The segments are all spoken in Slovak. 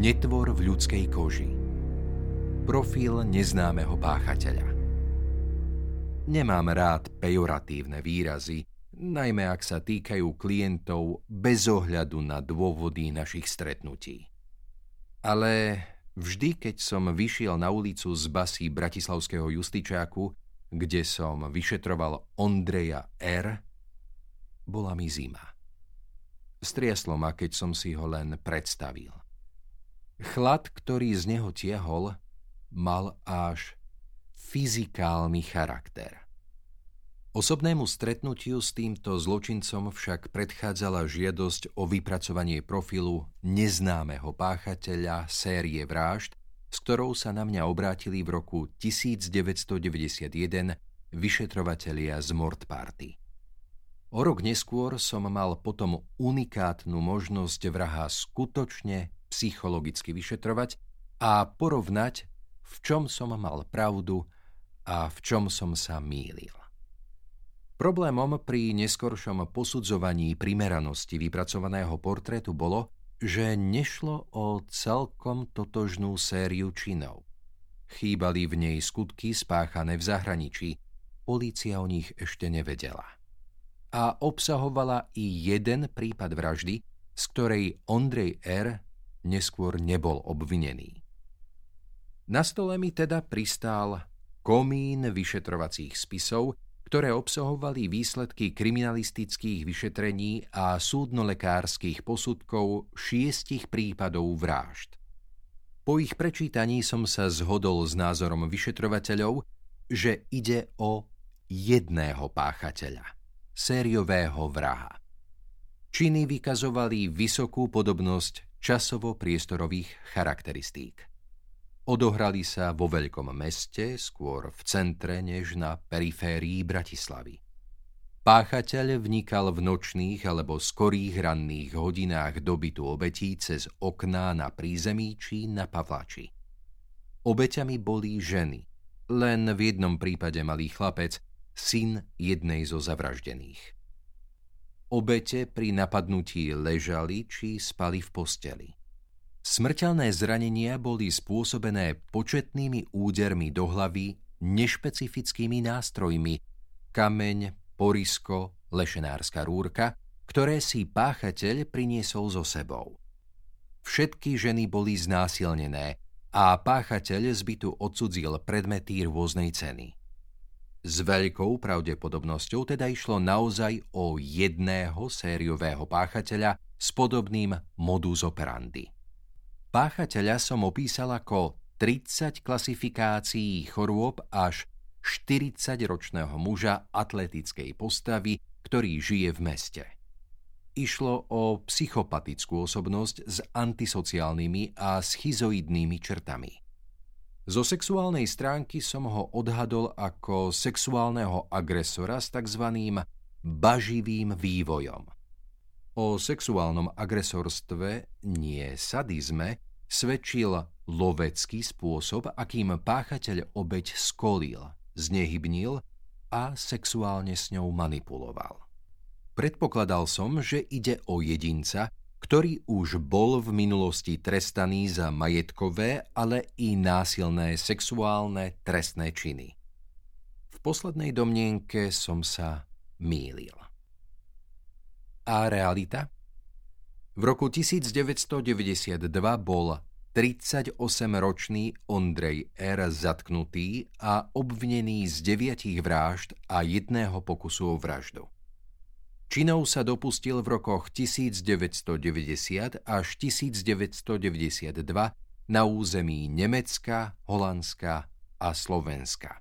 Netvor v ľudskej koži. Profil neznámeho páchateľa. Nemám rád pejoratívne výrazy, najmä ak sa týkajú klientov bez ohľadu na dôvody našich stretnutí. Ale vždy, keď som vyšiel na ulicu z basy Bratislavského justičáku, kde som vyšetroval Ondreja R., bola mi zima. Striaslo ma, keď som si ho len predstavil. Chlad, ktorý z neho tiehol, mal až fyzikálny charakter. Osobnému stretnutiu s týmto zločincom však predchádzala žiadosť o vypracovanie profilu neznámeho páchateľa série vražd, s ktorou sa na mňa obrátili v roku 1991 vyšetrovatelia z Mord. O rok neskôr som mal potom unikátnu možnosť vraha skutočne psychologicky vyšetrovať a porovnať, v čom som mal pravdu a v čom som sa mýlil. Problémom pri neskoršom posudzovaní primeranosti vypracovaného portrétu bolo, že nešlo o celkom totožnú sériu činov. Chýbali v nej skutky spáchané v zahraničí, polícia o nich ešte nevedela. A obsahovala i jeden prípad vraždy, z ktorej Ondrej R neskôr nebol obvinený. Na stole mi teda pristál komín vyšetrovacích spisov, ktoré obsahovali výsledky kriminalistických vyšetrení a súdnolekárskych posudkov šiestich prípadov vražd. Po ich prečítaní som sa zhodol s názorom vyšetrovateľov, že ide o jedného páchateľa, sériového vraha. Činy vykazovali vysokú podobnosť časovo-priestorových charakteristík. Odohrali sa vo veľkom meste, skôr v centre než na periférii Bratislavy. Páchateľ vnikal v nočných alebo skorých ranných hodinách dobytu obetí cez okná na prízemí či na Pavlači. Obeťami boli ženy. Len v jednom prípade malý chlapec, syn jednej zo zavraždených. Obete pri napadnutí ležali či spali v posteli. Smrteľné zranenia boli spôsobené početnými údermi do hlavy nešpecifickými nástrojmi kameň, porisko, lešenárska rúrka, ktoré si páchateľ priniesol so sebou. Všetky ženy boli znásilnené a páchateľ zbytu odsudzil predmety rôznej ceny. S veľkou pravdepodobnosťou teda išlo naozaj o jedného sériového páchateľa s podobným modus operandi. Páchateľa som opísal ako 30 klasifikácií chorôb až 40-ročného muža atletickej postavy, ktorý žije v meste. Išlo o psychopatickú osobnosť s antisociálnymi a schizoidnými črtami. Zo sexuálnej stránky som ho odhadol ako sexuálneho agresora s tzv. baživým vývojom. O sexuálnom agresorstve, nie sadizme, svedčil lovecký spôsob, akým páchateľ obeď skolil, znehybnil a sexuálne s ňou manipuloval. Predpokladal som, že ide o jedinca, ktorý už bol v minulosti trestaný za majetkové, ale i násilné sexuálne trestné činy. V poslednej domnienke som sa mýlil. A realita? V roku 1992 bol 38-ročný Ondrej R. zatknutý a obvinený z deviatich vražd a jedného pokusu o vraždu. Činov sa dopustil v rokoch 1990 až 1992 na území Nemecka, Holandska a Slovenska.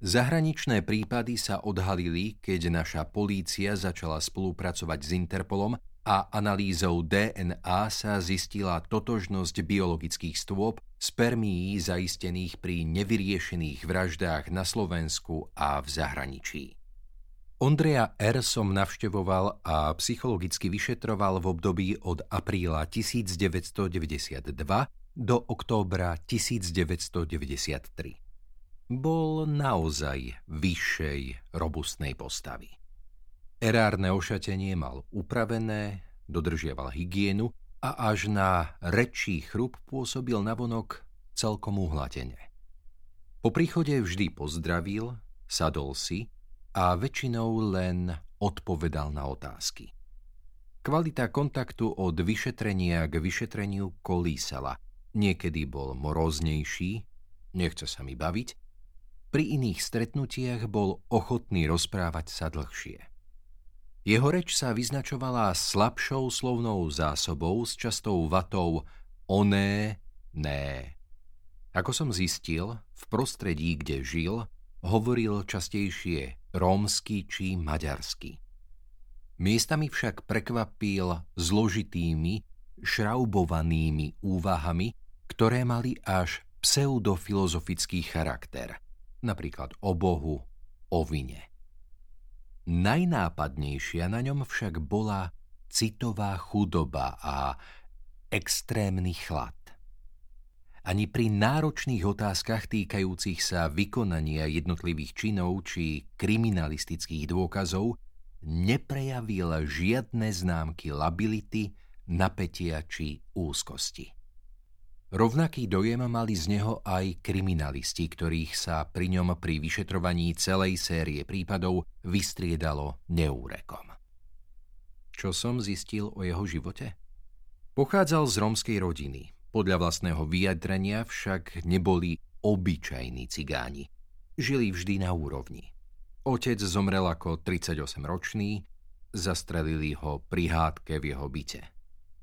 Zahraničné prípady sa odhalili, keď naša polícia začala spolupracovať s Interpolom a analýzou DNA sa zistila totožnosť biologických stôp spermií zaistených pri nevyriešených vraždách na Slovensku a v zahraničí. Ondreja R. som navštevoval a psychologicky vyšetroval v období od apríla 1992 do októbra 1993. Bol naozaj vyššej, robustnej postavy. Erárne ošatenie mal upravené, dodržiaval hygienu a až na rečí chrup pôsobil navonok celkom uhlatene. Po príchode vždy pozdravil, sadol si a väčšinou len odpovedal na otázky. Kvalita kontaktu od vyšetrenia k vyšetreniu kolísala. Niekedy bol moroznejší, nechce sa mi baviť, pri iných stretnutiach bol ochotný rozprávať sa dlhšie. Jeho reč sa vyznačovala slabšou slovnou zásobou s častou vatou oné, né. Ako som zistil, v prostredí, kde žil, hovoril častejšie rómsky či maďarsky. Miestami však prekvapil zložitými, šraubovanými úvahami, ktoré mali až pseudofilozofický charakter, napríklad o Bohu, o vine. Najnápadnejšia na ňom však bola citová chudoba a extrémny chlad. Ani pri náročných otázkach týkajúcich sa vykonania jednotlivých činov či kriminalistických dôkazov neprejavil žiadne známky lability, napätia či úzkosti. Rovnaký dojem mali z neho aj kriminalisti, ktorých sa pri ňom pri vyšetrovaní celej série prípadov vystriedalo neúrekom. Čo som zistil o jeho živote? Pochádzal z rómskej rodiny. Podľa vlastného vyjadrenia však neboli obyčajní cigáni. Žili vždy na úrovni. Otec zomrel ako 38-ročný, zastrelili ho pri hádke v jeho byte.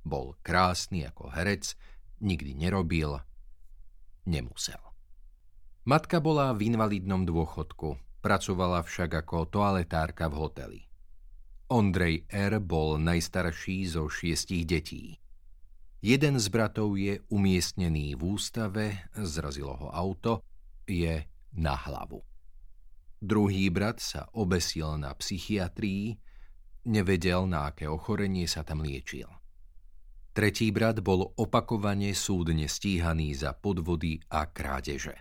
Bol krásny ako herec, nikdy nerobil, nemusel. Matka bola v invalidnom dôchodku, pracovala však ako toaletárka v hoteli. Ondrej R. bol najstarší zo šiestich detí. Jeden z bratov je umiestnený v ústave, zrazilo ho auto, je na hlavu. Druhý brat sa obesil na psychiatrii, nevedel, na aké ochorenie sa tam liečil. Tretí brat bol opakovane súdne stíhaný za podvody a krádeže.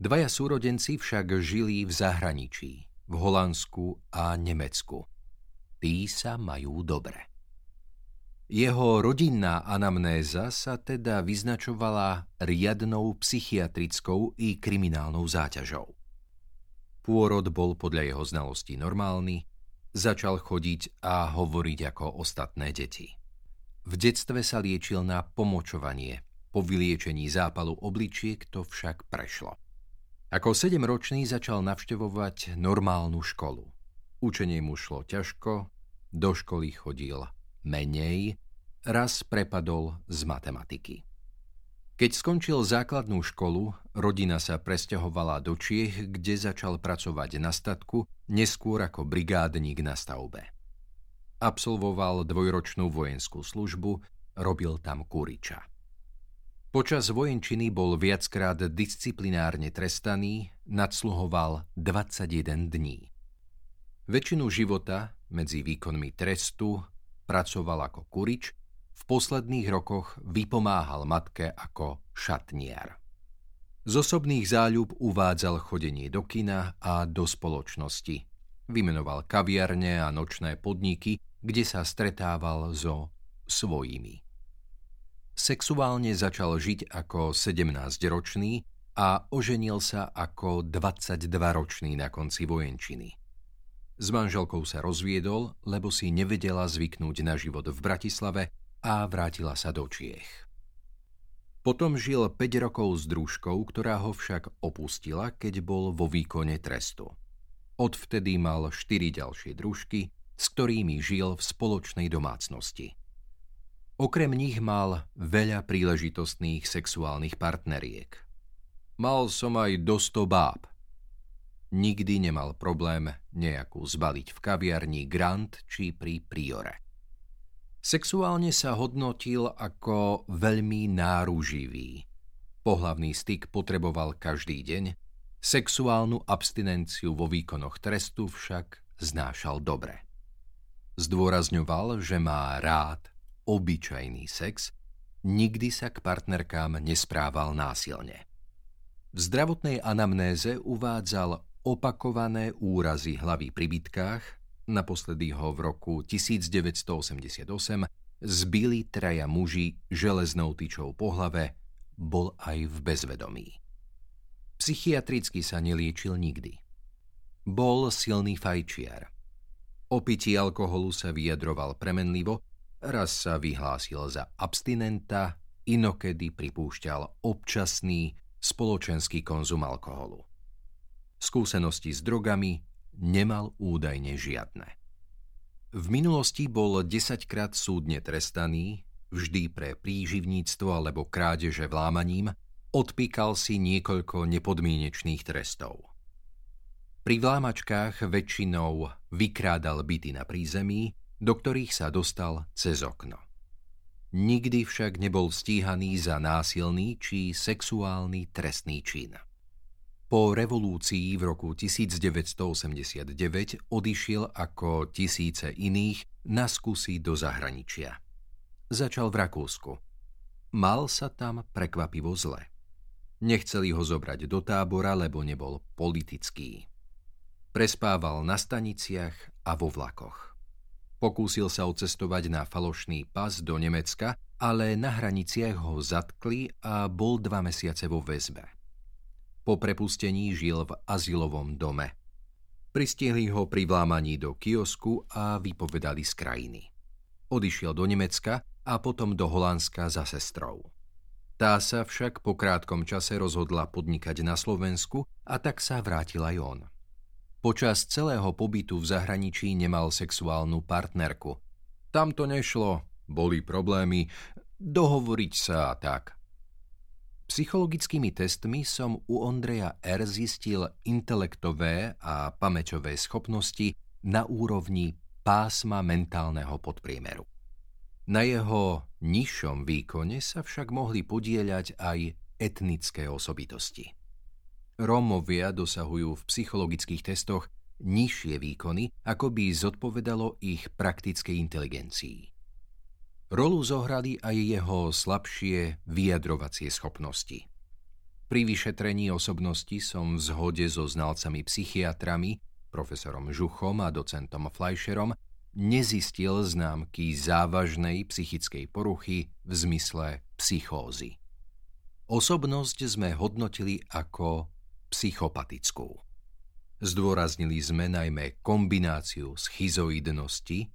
Dvaja súrodenci však žili v zahraničí, v Holandsku a Nemecku. Tí sa majú dobre. Jeho rodinná anamnéza sa teda vyznačovala riadnou psychiatrickou i kriminálnou záťažou. Pôrod bol podľa jeho znalostí normálny, začal chodiť a hovoriť ako ostatné deti. V detstve sa liečil na pomočovanie. Po vyliečení zápalu obličiek to však prešlo. Ako sedemročný začal navštevovať normálnu školu. Učenie mu šlo ťažko, do školy chodil menej, raz prepadol z matematiky. Keď skončil základnú školu, rodina sa presťahovala do Čiech, kde začal pracovať na statku, neskôr ako brigádnik na stavbe. Absolvoval dvojročnú vojenskú službu, robil tam kuriča. Počas vojenčiny bol viackrát disciplinárne trestaný, nadsluhoval 21 dní. Väčšinu života medzi výkonmi trestu pracoval ako kurič, v posledných rokoch vypomáhal matke ako šatniar. Z osobných záľub uvádzal chodenie do kina a do spoločnosti. Vymenoval kaviarne a nočné podniky, kde sa stretával so svojimi. Sexuálne začal žiť ako 17-ročný a oženil sa ako 22-ročný na konci vojenčiny. S manželkou sa rozviedol, lebo si nevedela zvyknúť na život v Bratislave a vrátila sa do Čiech. Potom žil 5 rokov s družkou, ktorá ho však opustila, keď bol vo výkone trestu. Odvtedy mal 4 ďalšie družky, s ktorými žil v spoločnej domácnosti. Okrem nich mal veľa príležitostných sexuálnych partneriek. Mal som aj do sto báb. Nikdy nemal problém nejakú zbaliť v kaviarni Grant či pri Priore. Sexuálne sa hodnotil ako veľmi náruživý. Pohlavný styk potreboval každý deň, sexuálnu abstinenciu vo výkonoch trestu však znášal dobre. Zdôrazňoval, že má rád obyčajný sex, nikdy sa k partnerkám nesprával násilne. V zdravotnej anamnéze uvádzal opakované úrazy hlavy pri bitkách, naposledy ho v roku 1988 zbili traja muži železnou tyčou po hlave, bol aj v bezvedomí. Psychiatricky sa neliečil nikdy. Bol silný fajčiar. O pití alkoholu sa vyjadroval premenlivo, raz sa vyhlásil za abstinenta, inokedy pripúšťal občasný spoločenský konzum alkoholu. Skúsenosti s drogami nemal údajne žiadne. V minulosti bol 10 krát súdne trestaný, vždy pre príživníctvo alebo krádeže vlámaním, odpíkal si niekoľko nepodmienečných trestov. Pri vlámačkách väčšinou vykrádal byty na prízemí, do ktorých sa dostal cez okno. Nikdy však nebol stíhaný za násilný či sexuálny trestný čin. Po revolúcii v roku 1989 odišiel ako tisíce iných na skúsi do zahraničia. Začal v Rakúsku. Mal sa tam prekvapivo zle. Nechceli ho zobrať do tábora, lebo nebol politický. Prespával na staniciach a vo vlakoch. Pokúsil sa odcestovať na falošný pas do Nemecka, ale na hraniciach ho zatkli a bol dva mesiace vo väzbe. Po prepustení žil v azylovom dome. Pristihli ho pri vlámaní do kiosku a vypovedali z krajiny. Odišiel do Nemecka a potom do Holandska za sestrou. Tá sa však po krátkom čase rozhodla podnikať na Slovensku a tak sa vrátil aj on. Počas celého pobytu v zahraničí nemal sexuálnu partnerku. Tam to nešlo, boli problémy, dohovoriť sa a tak. Psychologickými testmi som u Ondreja R. zistil intelektové a pamäťové schopnosti na úrovni pásma mentálneho podpriemeru. Na jeho nižšom výkone sa však mohli podieľať aj etnické osobitosti. Rómovia dosahujú v psychologických testoch nižšie výkony, ako by zodpovedalo ich praktickej inteligencii. Rolu zohrali aj jeho slabšie vyjadrovacie schopnosti. Pri vyšetrení osobnosti som v zhode so znalcami psychiatrami, profesorom Žuchom a docentom Fleischerom, nezistil známky závažnej psychickej poruchy v zmysle psychózy. Osobnosť sme hodnotili ako psychopatickú. Zdôraznili sme najmä kombináciu schizoidnosti,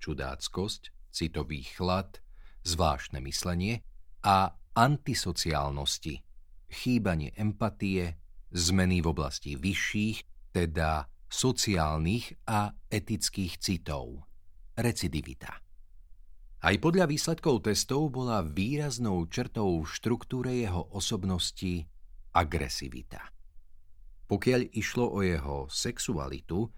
čudáckosť, citový chlad, zvláštne myslenie a antisociálnosti, chýbanie empatie, zmeny v oblasti vyšších, teda sociálnych a etických citov, recidivita. Aj podľa výsledkov testov bola výraznou črtou v štruktúre jeho osobnosti agresivita. Pokiaľ išlo o jeho sexualitu,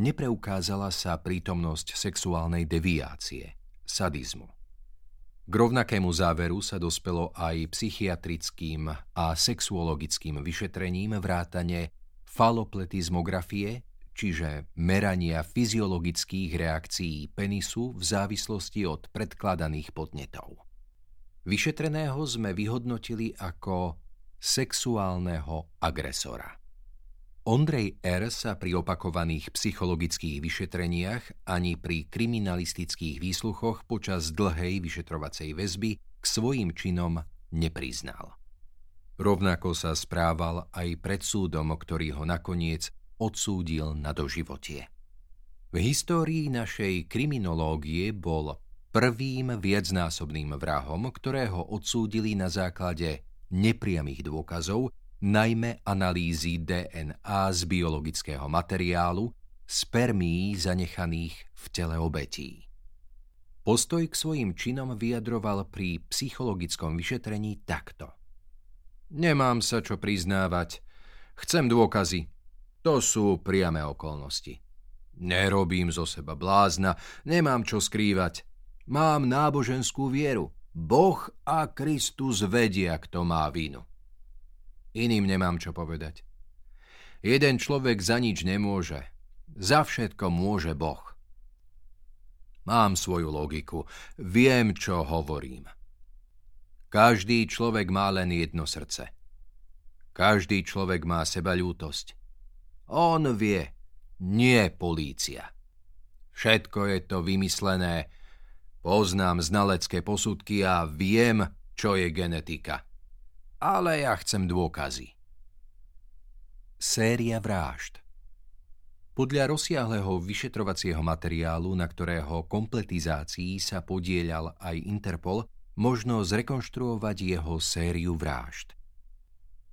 nepreukázala sa prítomnosť sexuálnej deviácie, sadizmu. K rovnakému záveru sa dospelo aj psychiatrickým a sexuologickým vyšetrením vrátane falopletizmografie, čiže merania fyziologických reakcií penisu v závislosti od predkladaných podnetov. Vyšetreného sme vyhodnotili ako sexuálneho agresora. Ondrej R. sa pri opakovaných psychologických vyšetreniach ani pri kriminalistických výsluchoch počas dlhej vyšetrovacej väzby k svojim činom nepriznal. Rovnako sa správal aj pred súdom, ktorý ho nakoniec odsúdil na doživotie. V histórii našej kriminológie bol prvým viacnásobným vrahom, ktorého odsúdili na základe nepriamých dôkazov najmä analýzy DNA z biologického materiálu, spermií zanechaných v tele obetí. Postoj k svojim činom vyjadroval pri psychologickom vyšetrení takto. Nemám sa čo priznávať. Chcem dôkazy. To sú priame okolnosti. Nerobím zo seba blázna, nemám čo skrývať. Mám náboženskú vieru. Boh a Kristus vedia, kto má vinu. Iným nemám čo povedať. Jeden človek za nič nemôže. Za všetko môže Boh. Mám svoju logiku. Viem, čo hovorím. Každý človek má len jedno srdce. Každý človek má seba ľútosť. On vie, nie polícia. Všetko je to vymyslené Poznám znalecké posudky a viem, čo je genetika. Ale ja chcem dôkazy. Séria vražd Podľa rozsiahleho vyšetrovacieho materiálu, na ktorého kompletizácii sa podielal aj Interpol, možno zrekonštruovať jeho sériu vražd.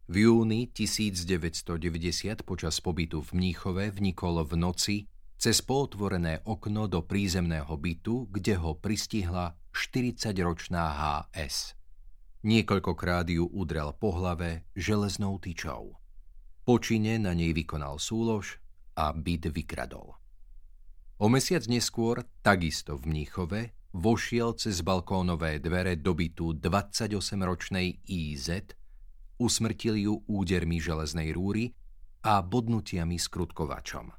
V júni 1990 počas pobytu v Mníchove vnikol v noci cez pootvorené okno do prízemného bytu, kde ho pristihla 40-ročná HS. Niekoľkokrát ju udrel po hlave železnou tyčou. Po čine na nej vykonal súlož a byt vykradol. O mesiac neskôr, takisto v Mníchove, vošiel cez balkónové dvere do bytu 28-ročnej IZ, usmrtil ju údermi železnej rúry a bodnutiami skrutkovačom.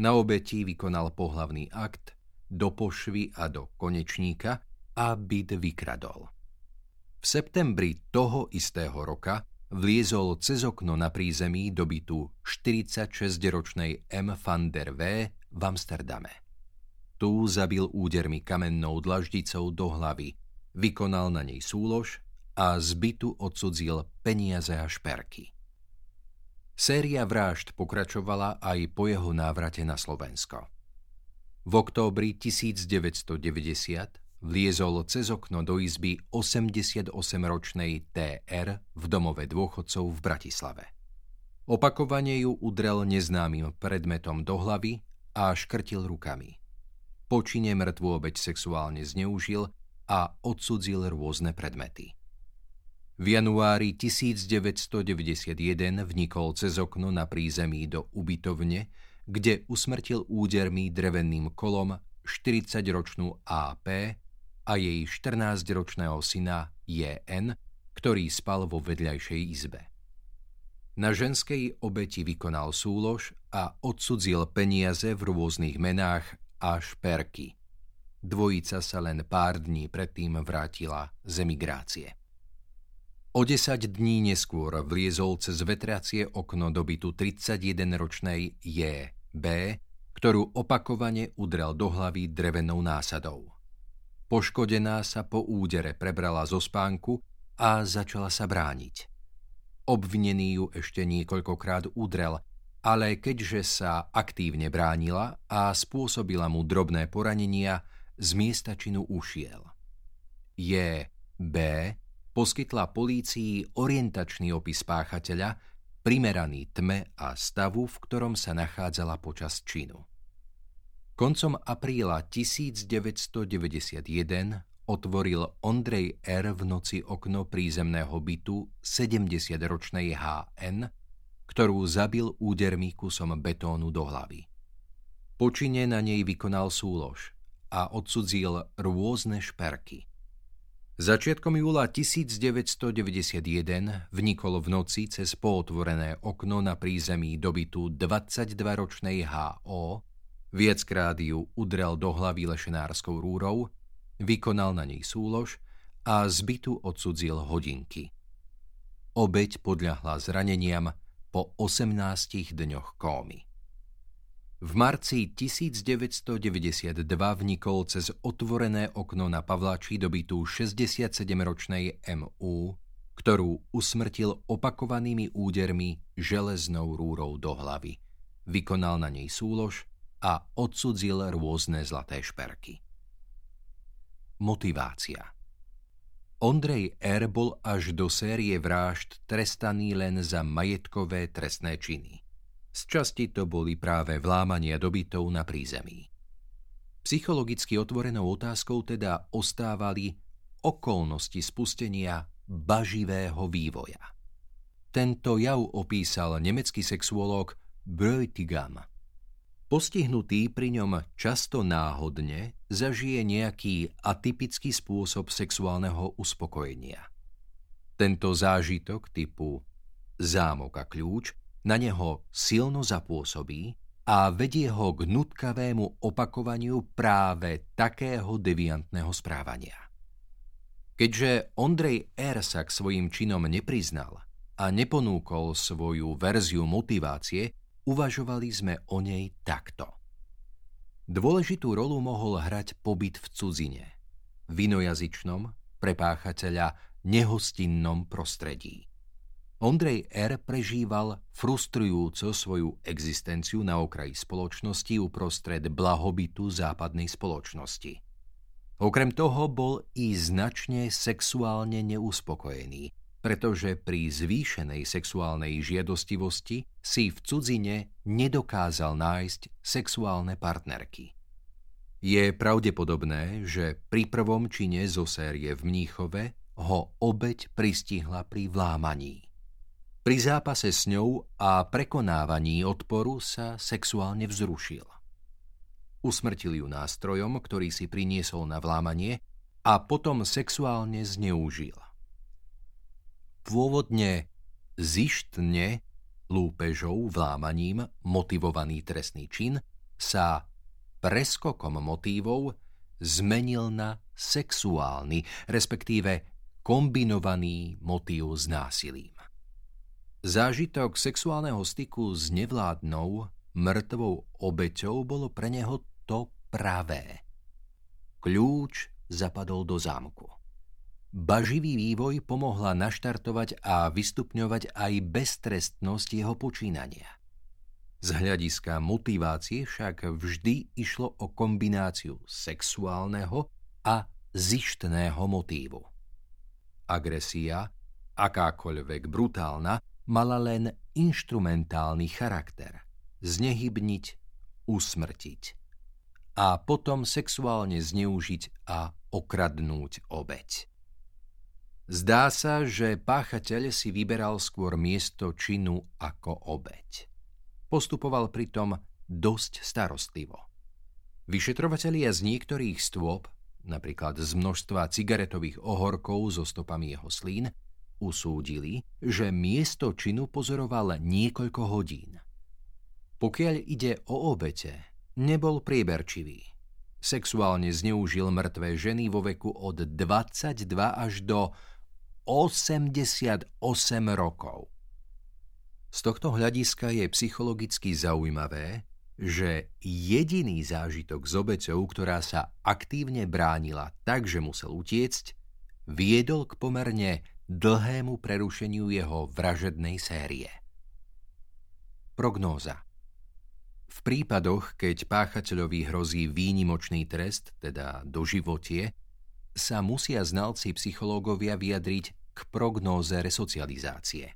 Na obeti vykonal pohlavný akt do pošvy a do konečníka a byt vykradol. V septembri toho istého roka vliezol cez okno na prízemí do bytu 46-ročnej M. van der V. v Amsterdame. Tu zabil údermi kamennou dlaždicou do hlavy, vykonal na nej súlož a z bytu odsudzil peniaze a šperky. Séria vražd pokračovala aj po jeho návrate na Slovensko. V októbri 1990 vliezol cez okno do izby 88-ročnej TR v domove dôchodcov v Bratislave. Opakovane ju udrel neznámym predmetom do hlavy a škrtil rukami. Počine mŕtvu obeď sexuálne zneužil a odsudzil rôzne predmety. V januári 1991 vnikol cez okno na prízemí do ubytovne, kde usmrtil údermi dreveným kolom 40-ročnú AP a jej 14-ročného syna JN, ktorý spal vo vedľajšej izbe. Na ženskej obeti vykonal súlož a odsudzil peniaze v rôznych menách a šperky. Dvojica sa len pár dní predtým vrátila z emigrácie. O 10 dní neskôr vliezol cez vetracie okno do bytu 31-ročnej J.B., ktorú opakovane udrel do hlavy drevenou násadou. Poškodená sa po údere prebrala zo spánku a začala sa brániť. Obvinený ju ešte niekoľkokrát udrel, ale keďže sa aktívne bránila a spôsobila mu drobné poranenia, z miesta činu ušiel. J. B. poskytla polícii orientačný opis páchateľa, primeraný tme a stavu, v ktorom sa nachádzala počas činu. Koncom apríla 1991 otvoril Ondrej R. v noci okno prízemného bytu 70-ročnej HN, ktorú zabil údermi kusom betónu do hlavy. Počine na nej vykonal súlož a odsudzil rôzne šperky. Začiatkom júla 1991 vnikol v noci cez pootvorené okno na prízemí dobytu 22-ročnej HO, Viackrát ju udrel do hlavy lešenárskou rúrou, vykonal na nej súlož a zbytu odsudzil hodinky. Obeď podľahla zraneniam po 18 dňoch kómy. V marci 1992 vnikol cez otvorené okno na Pavláčí dobytú 67-ročnej MU, ktorú usmrtil opakovanými údermi železnou rúrou do hlavy. Vykonal na nej súlož a odsudzil rôzne zlaté šperky. Motivácia Ondrej R. bol až do série vražd trestaný len za majetkové trestné činy. Z časti to boli práve vlámania dobytov na prízemí. Psychologicky otvorenou otázkou teda ostávali okolnosti spustenia baživého vývoja. Tento jav opísal nemecký sexuológ Breutigam – Postihnutý pri ňom často náhodne zažije nejaký atypický spôsob sexuálneho uspokojenia. Tento zážitok typu zámok a kľúč na neho silno zapôsobí a vedie ho k nutkavému opakovaniu práve takého deviantného správania. Keďže Ondrej R. sa k svojim činom nepriznal a neponúkol svoju verziu motivácie, Uvažovali sme o nej takto. Dôležitú rolu mohol hrať pobyt v cudzine, vinojazyčnom, pre páchateľa nehostinnom prostredí. Ondrej R. prežíval frustrujúco svoju existenciu na okraji spoločnosti uprostred blahobytu západnej spoločnosti. Okrem toho bol i značne sexuálne neuspokojený, pretože pri zvýšenej sexuálnej žiadostivosti si v cudzine nedokázal nájsť sexuálne partnerky. Je pravdepodobné, že pri prvom čine zo série v Mníchove ho obeď pristihla pri vlámaní. Pri zápase s ňou a prekonávaní odporu sa sexuálne vzrušil. Usmrtil ju nástrojom, ktorý si priniesol na vlámanie a potom sexuálne zneužil. Pôvodne zištne lúpežou vlámaním motivovaný trestný čin sa preskokom motívov zmenil na sexuálny, respektíve kombinovaný motív s násilím. Zážitok sexuálneho styku s nevládnou, mŕtvou obeťou bolo pre neho to pravé. Kľúč zapadol do zámku. Baživý vývoj pomohla naštartovať a vystupňovať aj beztrestnosť jeho počínania. Z hľadiska motivácie však vždy išlo o kombináciu sexuálneho a zištného motívu. Agresia, akákoľvek brutálna, mala len inštrumentálny charakter. Znehybniť, usmrtiť. A potom sexuálne zneužiť a okradnúť obeď. Zdá sa, že páchateľ si vyberal skôr miesto činu ako obeď. Postupoval pritom dosť starostlivo. Vyšetrovatelia z niektorých stôp, napríklad z množstva cigaretových ohorkov so stopami jeho slín, usúdili, že miesto činu pozoroval niekoľko hodín. Pokiaľ ide o obete, nebol prieberčivý. Sexuálne zneužil mŕtvé ženy vo veku od 22 až do 88 rokov. Z tohto hľadiska je psychologicky zaujímavé, že jediný zážitok s obeťou, ktorá sa aktívne bránila tak, že musel utiecť, viedol k pomerne dlhému prerušeniu jeho vražednej série. Prognóza V prípadoch, keď páchateľovi hrozí výnimočný trest, teda doživotie, sa musia znalci psychológovia vyjadriť k prognóze resocializácie.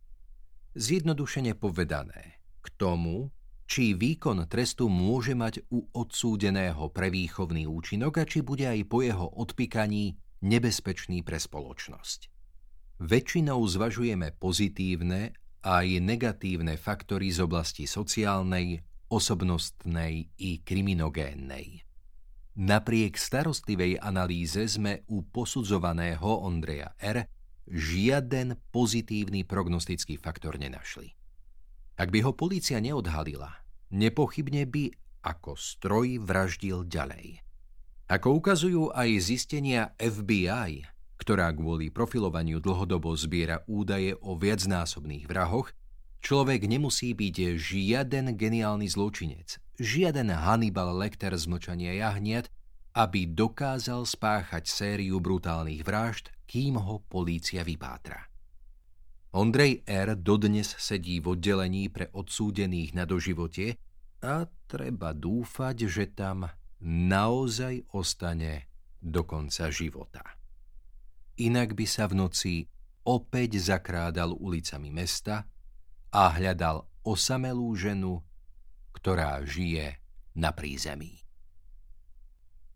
Zjednodušene povedané, k tomu, či výkon trestu môže mať u odsúdeného prevýchovný účinok a či bude aj po jeho odpikaní nebezpečný pre spoločnosť. Väčšinou zvažujeme pozitívne aj negatívne faktory z oblasti sociálnej, osobnostnej i kriminogénnej. Napriek starostlivej analýze sme u posudzovaného Ondreja R. žiaden pozitívny prognostický faktor nenašli. Ak by ho polícia neodhalila, nepochybne by ako stroj vraždil ďalej. Ako ukazujú aj zistenia FBI, ktorá kvôli profilovaniu dlhodobo zbiera údaje o viacnásobných vrahoch, človek nemusí byť žiaden geniálny zločinec, žiaden Hannibal Lecter z mlčania jahniat, aby dokázal spáchať sériu brutálnych vražd, kým ho polícia vypátra. Ondrej R. dodnes sedí v oddelení pre odsúdených na doživote a treba dúfať, že tam naozaj ostane do konca života inak by sa v noci opäť zakrádal ulicami mesta a hľadal osamelú ženu, ktorá žije na prízemí.